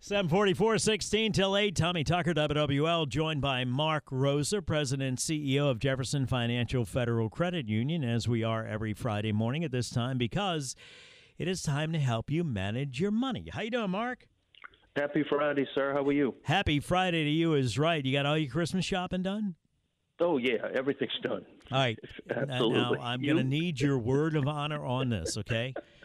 744 16 till 8. Tommy Tucker, WWL, joined by Mark Rosa, President and CEO of Jefferson Financial Federal Credit Union, as we are every Friday morning at this time, because it is time to help you manage your money. How you doing, Mark? Happy Friday, sir. How are you? Happy Friday to you is right. You got all your Christmas shopping done? Oh, yeah. Everything's done. All right. Absolutely. Now, I'm going to need your word of honor on this, okay?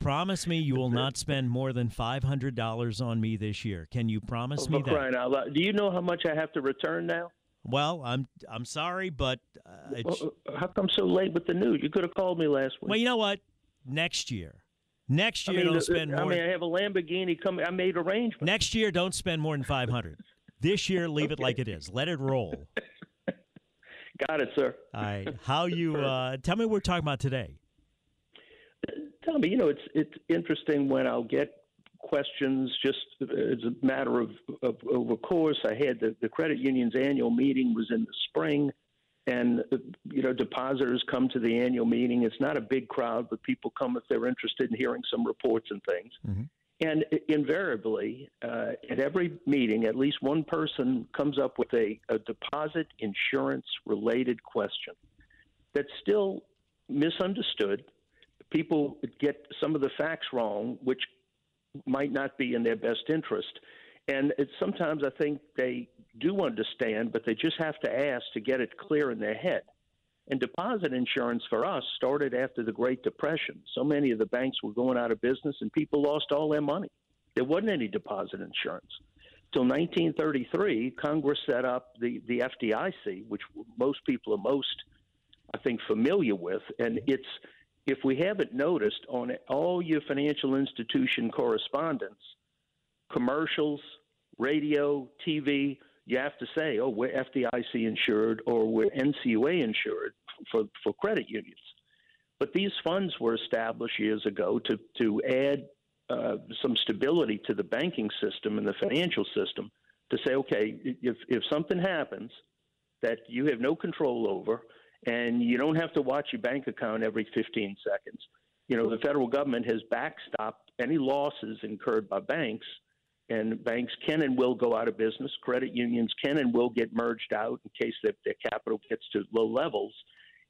Promise me you will not spend more than $500 on me this year. Can you promise Oh, me that? crying out loud. Do you know how much I have to return now? Well, I'm I'm sorry, but uh, Well, uh, how come so late with the news? You could have called me last week. well, you know what? Next year, next I year mean, don't spend I mean, I have a Lamborghini coming. I made arrangements. next year, don't spend more than 500. This year, leave it like it is. Let it roll. Got it, sir. All right. How you? Uh, tell me what we're talking about today. Me, you know, it's it's interesting when I'll get questions just as a matter of, of, of a course. I had the, the credit union's annual meeting was in the spring, and you know, depositors come to the annual meeting. It's not a big crowd, but people come if they're interested in hearing some reports and things. Mhm. And invariably, uh, at every meeting, at least one person comes up with a, a deposit insurance related question that's still misunderstood. People get some of the facts wrong, which might not be in their best interest. And sometimes I think they do understand, but they just have to ask to get it clear in their head. And deposit insurance for us started after the Great Depression. So many of the banks were going out of business and people lost all their money. There wasn't any deposit insurance. Till 1933, Congress set up the, the FDIC, which most people are most, I think, familiar with. And it's, if we haven't noticed, on all your financial institution correspondence, commercials, radio, TV, you have to say, oh, we're FDIC insured or we're NCUA insured for, for credit unions. But these funds were established years ago to, to add uh, some stability to the banking system and the financial system to say, okay, if, if something happens that you have no control over and you don't have to watch your bank account every 15 seconds, you know, the federal government has backstopped any losses incurred by banks and banks can and will go out of business. Credit unions can and will get merged out in case that their capital gets to low levels.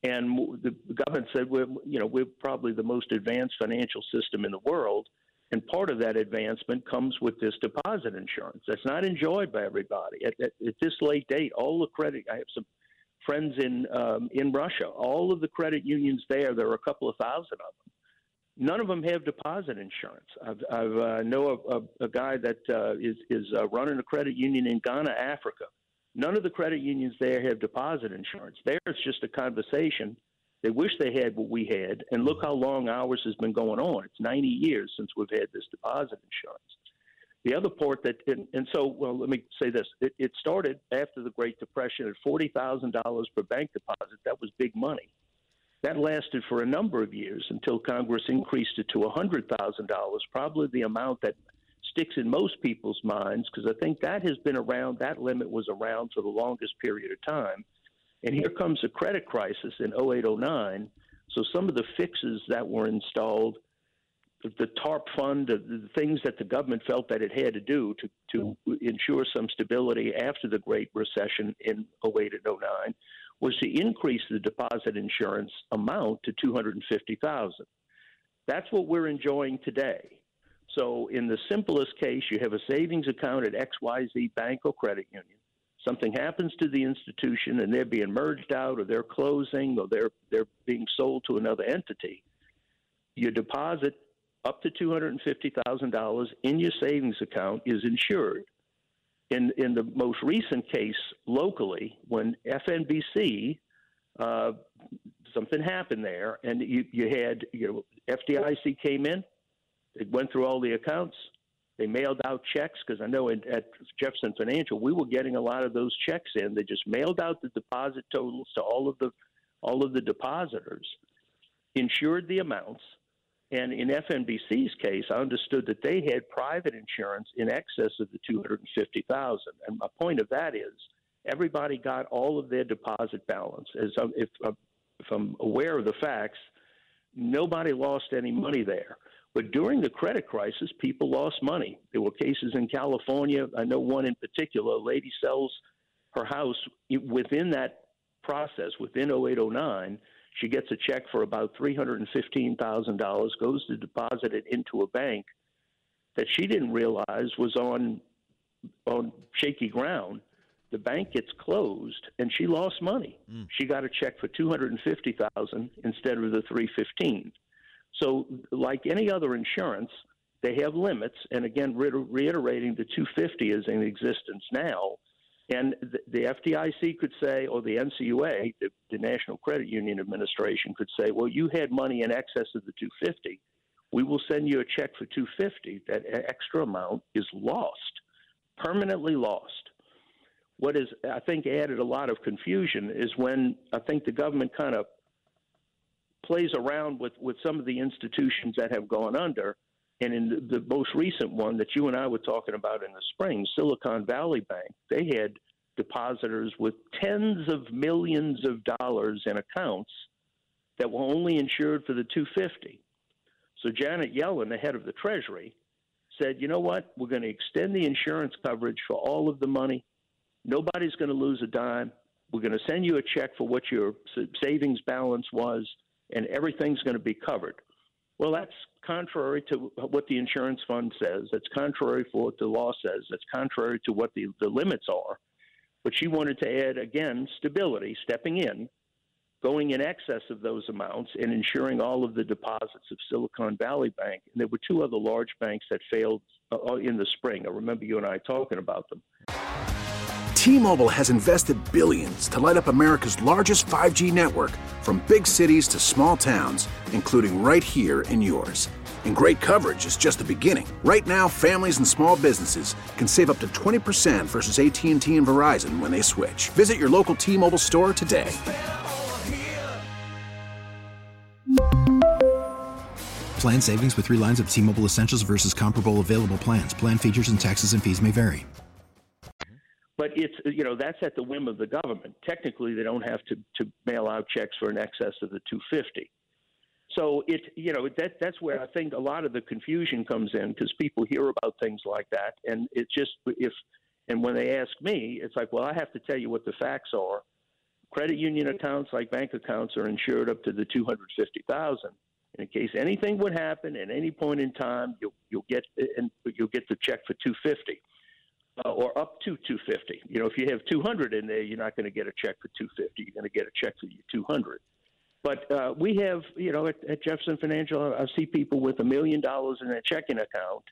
And the government said, we're, you know, we're probably the most advanced financial system in the world. And part of that advancement comes with this deposit insurance. That's not enjoyed by everybody. At, at, at this late date, all the credit, I have some friends in, um, in Russia, all of the credit unions there, there are a couple of thousand of them none of them have deposit insurance. I've, I've uh, know a, a, a guy that uh, is is uh, running a credit union in Ghana, Africa. None of the credit unions there have deposit insurance. There, it's just a conversation. They wish they had what we had, and look how long ours has been going on. It's 90 years since we've had this deposit insurance. The other part that, and, and so, well, let me say this: it, it started after the Great Depression at forty thousand dollars per bank deposit. That was big money. That lasted for a number of years until Congress increased it to $100,000, probably the amount that sticks in most people's minds, because I think that has been around, that limit was around for the longest period of time. And here comes a credit crisis in 08 09. So some of the fixes that were installed, the TARP fund, the, things that the government felt that it had to do to, to ensure some stability after the Great Recession in 08 and 09, was to increase the deposit insurance amount to 250,000. That's what we're enjoying today. So in the simplest case, you have a savings account at XYZ bank or credit union. Something happens to the institution and they're being merged out or they're closing or they're they're being sold to another entity. Your deposit up to $250,000 in your savings account is insured in in the most recent case locally, when FNBC, uh, something happened there, and you you had you know FDIC came in, it went through all the accounts, they mailed out checks because I know in, at Jefferson Financial we were getting a lot of those checks in. They just mailed out the deposit totals to all of the all of the depositors, insured the amounts. And in FNBC's case, I understood that they had private insurance in excess of the 250,000. And my point of that is everybody got all of their deposit balance. As I'm, if, uh, if I'm aware of the facts, nobody lost any money there. But during the credit crisis, people lost money. There were cases in California. I know one in particular. A lady sells her house within that process, within 0809. She gets a check for about $315,000, goes to deposit it into a bank that she didn't realize was on on shaky ground. The bank gets closed, and she lost money. Mm. She got a check for two hundred and fifty thousand instead of the three fifteen. So, like any other insurance, they have limits. And again, reiterating the 250 is in existence now. And the, FDIC could say, or the NCUA, the, the National Credit Union Administration, could say, well, you had money in excess of the 250. We will send you a check for 250. That extra amount is lost, permanently lost. What is, I think, added a lot of confusion is when I think the government kind of plays around with, with some of the institutions that have gone under. And in the, most recent one that you and I were talking about in the spring, Silicon Valley Bank, they had depositors with tens of millions of dollars in accounts that were only insured for the 250. So Janet Yellen, the head of the Treasury, said, "You know what? We're going to extend the insurance coverage for all of the money. Nobody's going to lose a dime. We're going to send you a check for what your savings balance was, and everything's going to be covered. Well, that's contrary to what the insurance fund says. That's contrary to what the law says. That's contrary to what the, the limits are. But she wanted to add, again, stability, stepping in, going in excess of those amounts, and insuring all of the deposits of Silicon Valley Bank. And there were two other large banks that failed uh, in the spring. I remember you and I talking about them. T-Mobile has invested billions to light up America's largest 5G network from big cities to small towns, including right here in yours. And great coverage is just the beginning. Right now, families and small businesses can save up to 20% versus AT&T and Verizon when they switch. Visit your local T-Mobile store today. Plan savings with 3 lines of T-Mobile Essentials versus comparable available plans. Plan features and taxes and fees may vary. But it's you know that's at the whim of the government. Technically, they don't have to to mail out checks for an excess of the 250. So it you know that that's where I think a lot of the confusion comes in because people hear about things like that, and it just if and when they ask me, it's like, well, I have to tell you what the facts are. Credit union accounts, like bank accounts, are insured up to the 250,000. In case anything would happen at any point in time, you'll you'll get and you'll get the check for 250 uh, or up to 250. You know, if you have 200 in there, you're not going to get a check for 250. You're going to get a check for your 200. But uh, we have, you know, at, at Jefferson Financial, I see people with a million dollars in their checking account,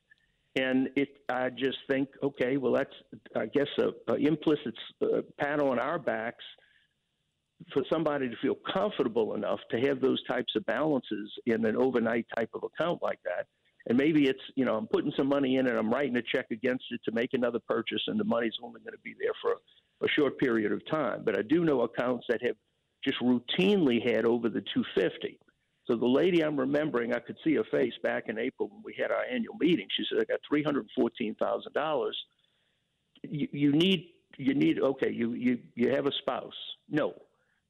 and it. I just think, okay, well, that's, I guess, a, a implicit uh, pat on our backs for somebody to feel comfortable enough to have those types of balances in an overnight type of account like that and maybe it's you know I'm putting some money in and I'm writing a check against it to make another purchase, and the money's only going to be there for a, a short period of time. But I do know accounts that have just routinely had over the 250. So the lady I'm remembering, I could see her face back in April when we had our annual meeting. She said, "I got three hundred fourteen thousand dollars. You need you need okay. You you you have a spouse? No.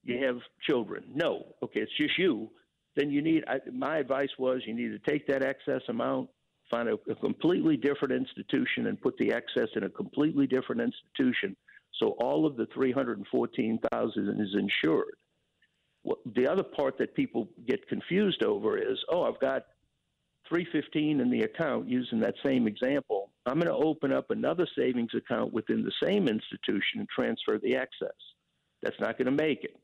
You have children? No. Okay, it's just you then you need. I, my advice was you need to take that excess amount, find a, a completely different institution, and put the excess in a completely different institution. So all of the three hundred fourteen thousand is insured. The other part that people get confused over is, oh, I've got 315 in the account using that same example. I'm going to open up another savings account within the same institution and transfer the excess. That's not going to make it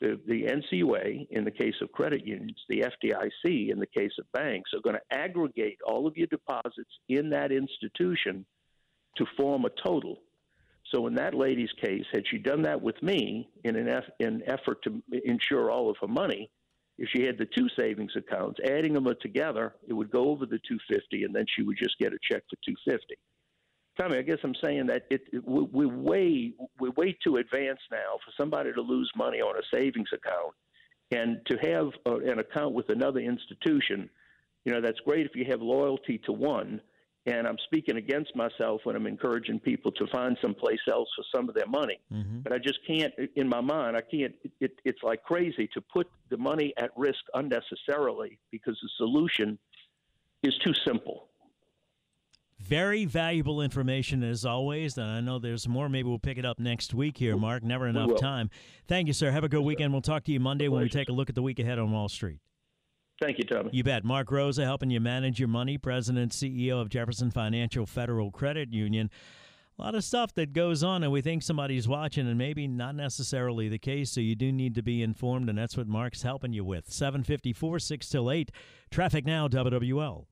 the, the NCUA in the case of credit unions, the FDIC in the case of banks are going to aggregate all of your deposits in that institution to form a total. So in that lady's case, had she done that with me in an eff- in effort to insure all of her money, if she had the two savings accounts, adding them together, it would go over the 250, and then she would just get a check for 250. Tommy, I guess I'm saying that it, it we, are way we're way too advanced now for somebody to lose money on a savings account, and to have a, an account with another institution. You know, that's great if you have loyalty to one. And I'm speaking against myself when I'm encouraging people to find someplace else for some of their money. Mm-hmm. But I just can't, in my mind, I can't. It, it's like crazy to put the money at risk unnecessarily because the solution is too simple. Very valuable information as always. And I know there's more. Maybe we'll pick it up next week here, Mark. Never enough time. Thank you, sir. Have a good weekend. We'll talk to you Monday when we take a look at the week ahead on Wall Street. Thank you, Tommy. You bet. Mark Rosa helping you manage your money, President, CEO of Jefferson Financial Federal Credit Union. A lot of stuff that goes on, and we think somebody's watching, and maybe not necessarily the case. So you do need to be informed, and that's what Mark's helping you with. 754, 6 till 8. Traffic now, WWL.